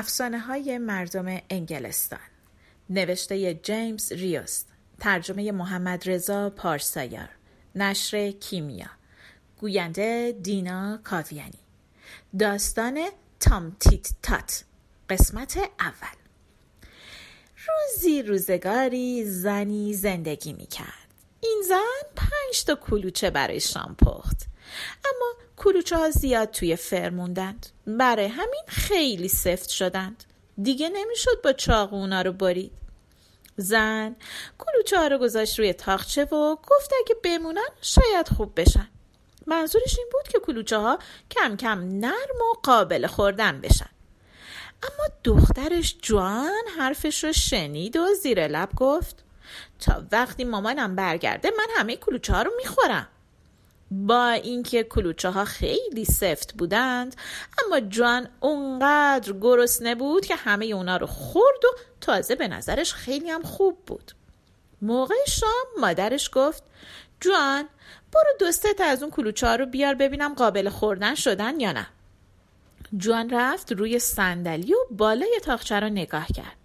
افسانه های مردم انگلستان. نوشته جیمز ریوست. ترجمه محمد رضا پارسایار. نشر کیمیا. گوینده دینا کاویانی. داستان تام تیت تات. قسمت اول. روزی روزگاری زنی زندگی می کرد این زن پنج تا کلوچه برای شام پخت. اما کلوچه ها زیاد توی فر موندند. برای همین خیلی سفت شدند. دیگه نمی‌شد با چاقو اونا رو برید. زن کلوچه ها رو گذاشت روی تاخچه و گفت اگه بمونن شاید خوب بشن. منظورش این بود که کلوچه ها کم کم نرم و قابل خوردن بشن. اما دخترش جوان حرفش رو شنید و زیر لب گفت تا وقتی مامانم برگرده من همه کلوچه ها رو می‌خورم. با اینکه کلوچه ها خیلی سفت بودند اما جوان اونقدر گرسنه بود که همه اونا رو خورد و تازه به نظرش خیلی هم خوب بود. موقع شام مادرش گفت جوان برو دوستت از اون کلوچه ها رو بیار ببینم قابل خوردن شدن یا نه. جوان رفت روی صندلی و بالای تاخچه رو نگاه کرد.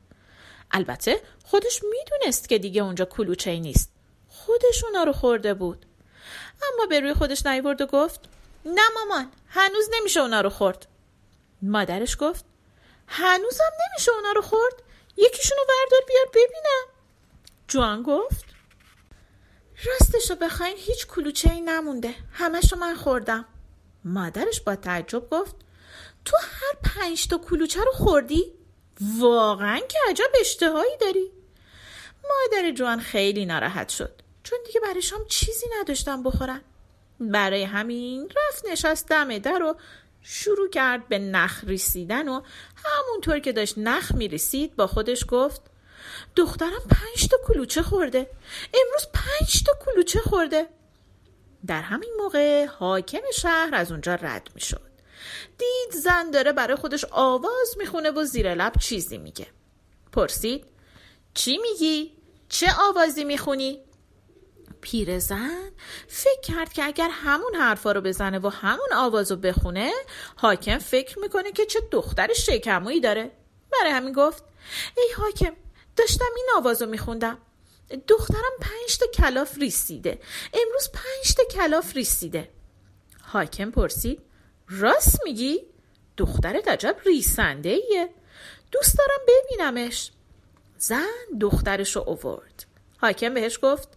البته خودش می‌دونست که دیگه اونجا کلوچه ای نیست. خودش اونا رو خورده بود. اما به روی خودش نیورد و گفت نه مامان هنوز نمیشه اونا رو خورد. مادرش گفت هنوزم نمیشه اونا رو خورد؟ یکیشونو وردار بیار ببینم. جوان گفت راستشو بخواین هیچ کلوچه ای نمونده. همشو من خوردم. مادرش با تعجب گفت تو هر پنج تا کلوچه رو خوردی؟ واقعا که عجب اشتهایی داری. مادر جوان خیلی ناراحت شد. چون دیگه برای شام چیزی نداشتم بخورن برای همین رفت نشست دم در و شروع کرد به نخ ریسیدن و همونطور که داشت نخ میریسید با خودش گفت دخترم پنج تا کلوچه خورده. امروز پنج تا کلوچه خورده. در همین موقع حاکم شهر از اونجا رد می‌شد. دید زن داره برای خودش آواز می‌خونه و زیر لب چیزی میگه. پرسید چی میگی؟ چه آوازی می‌خونی؟ پیرزن فکر کرد که اگر همون حرفا رو بزنه و همون آواز رو بخونه حاکم فکر می‌کنه که چه دختر شکمویی داره. برای همین گفت ای حاکم داشتم این آواز رو میخوندم. دخترم پنج تا کلاف ریسیده. امروز پنج تا کلاف ریسیده. حاکم پرسید راست میگی؟ دخترت عجب ریسنده ایه دوست دارم ببینمش. زن دخترش رو اوورد. حاکم بهش گفت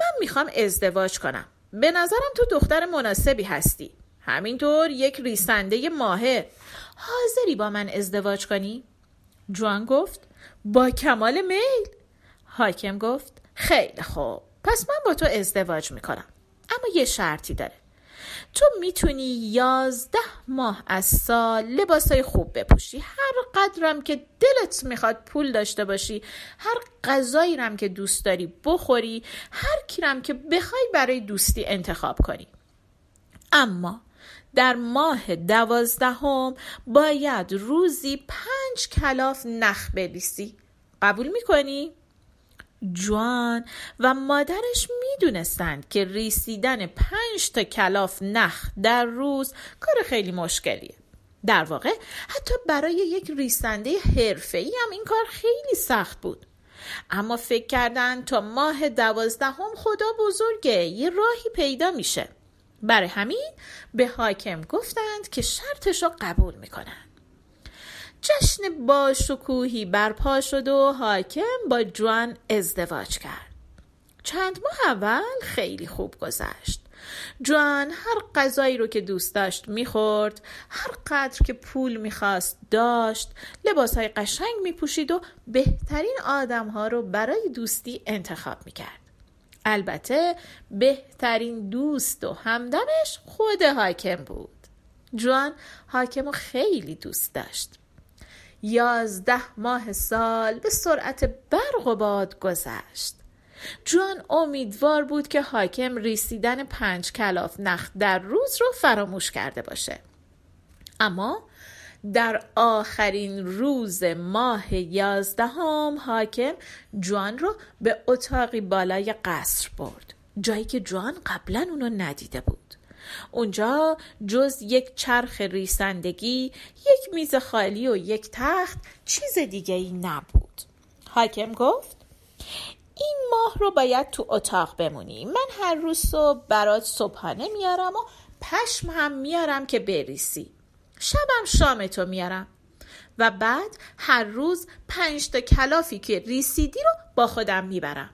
من می‌خوام ازدواج کنم. به نظرم تو دختر مناسبی هستی. همینطور یک ریسنده ماهر حاضری با من ازدواج کنی؟ جوان گفت با کمال میل. حاکم گفت خیلی خوب. پس من با تو ازدواج می‌کنم. اما یه شرطی داره. تو می‌تونی یازده ماه از سال لباسای خوب بپوشی. هر قدرم که دلت می‌خواد پول داشته باشی هر غذایی رم که دوست داری بخوری هر کیرم که بخوای برای دوستی انتخاب کنی. اما در ماه دوازدهم باید روزی پنج کلاف نخ بلیسی. قبول می‌کنی؟ جوان و مادرش می‌دونستند که ریسیدن پنج تا کلاف نخ در روز کار خیلی مشکلیه. در واقع حتی برای یک ریسنده حرفه‌ای هم این کار خیلی سخت بود. اما فکر کردن تا ماه دوازدهم خدا بزرگه یه راهی پیدا میشه. برای همین به حاکم گفتند که شرطش رو قبول می‌کنن. جشن با شکوهی برپا شد و حاکم با جوان ازدواج کرد. چند ماه اول خیلی خوب گذشت. جوان هر غذایی رو که دوست داشت می‌خورد هر قدر که پول می‌خواست داشت لباس های قشنگ میپوشید و بهترین آدم ها رو برای دوستی انتخاب می‌کرد. البته بهترین دوست و همدمش خود حاکم بود. جوان حاکم رو خیلی دوست داشت. یازده ماه سال به سرعت برق و باد گذشت. جوان امیدوار بود که حاکم ریسیدن پنج کلاف نخ در روز رو فراموش کرده باشه. اما در آخرین روز ماه یازدهم حاکم جوان رو به اتاقی بالای قصر برد. جایی که جوان قبلا اونو ندیده بود. اونجا جز یک چرخ ریسندگی یک میز خالی و یک تخت چیز دیگه ای نبود. حاکم گفت این ماه رو باید تو اتاق بمونی. من هر روز صبح برات صبحانه میارم و پشم هم میارم که بریسی شبم شامتو میارم. و بعد هر روز پنج تا کلافی که ریسیدی رو با خودم می‌برم.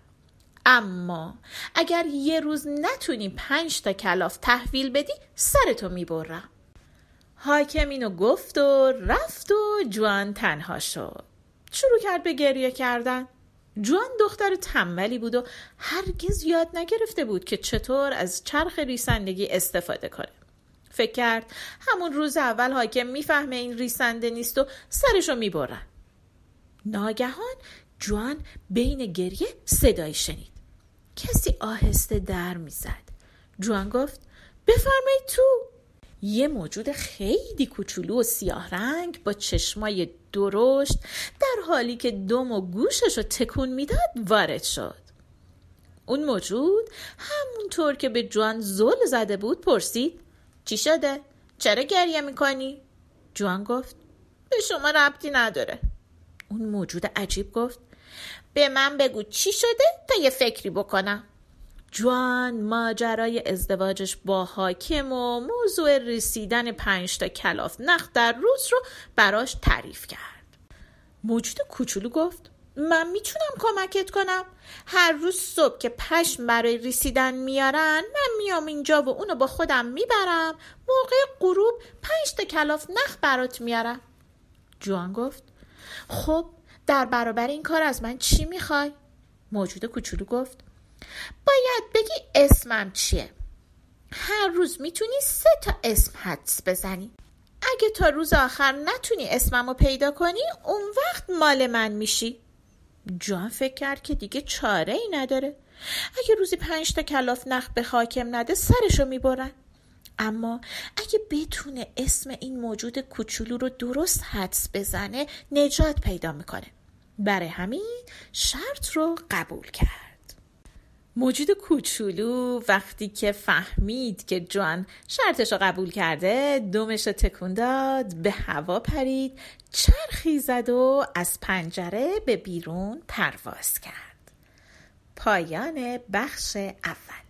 اما اگر یه روز نتونی پنج تا کلاف تحویل بدی سرتو می‌برم. حاکم اینو گفت و رفت و جوان تنها شد. شروع کرد به گریه کردن. جوان دختر تنبلی بود و هرگز یاد نگرفته بود که چطور از چرخ ریسندگی استفاده کنه. فکر کرد همون روز اول حاکم می‌فهمه این ریسنده نیست و سرشو می‌برن. ناگهان جوان بین گریه صدایی شنید. کسی آهسته در می‌زد جوان گفت بفرمایید تو یه موجود خیلی کوچولو و سیاه رنگ با چشمای درشت در حالی که دم و گوشش رو تکون می‌داد وارد شد اون موجود همونطور که به جوان زل زده بود پرسید چی شده؟ چرا گریه می‌کنی؟ جوان گفت به شما ربطی نداره اون موجود عجیب گفت به من بگو چی شده تا یه فکری بکنم. جوان ماجرای ازدواجش با حاکم و موضوع رسیدن پنج تا کلاف نخ در روز رو براش تعریف کرد. موجود کوچولو گفت من می‌تونم کمکت کنم؟ هر روز صبح که پشم برای رسیدن میارن من میام اینجا و اونو با خودم می‌برم. موقع غروب پنج تا کلاف نخ برات میارم. جوان گفت خب در برابر این کار از من چی می‌خوای؟ موجود کوچولو گفت باید بگی اسمم چیه؟ هر روز می‌تونی سه تا اسم حدس بزنی. اگه تا روز آخر نتونی اسمم رو پیدا کنی اون وقت مال من میشی. جان فکر کرد که دیگه چاره ای نداره. اگه روزی پنج تا کلاف نخ به حاکم نده سرشو می‌برن. اما اگه بتونه اسم این موجود کوچولو رو درست حدس بزنه نجات پیدا می‌کنه. برای همین شرط رو قبول کرد. موجود کوچولو وقتی که فهمید که جوان شرطش رو قبول کرده دومش رو تکون داد به هوا پرید چرخی زد و از پنجره به بیرون پرواز کرد. پایان بخش اول.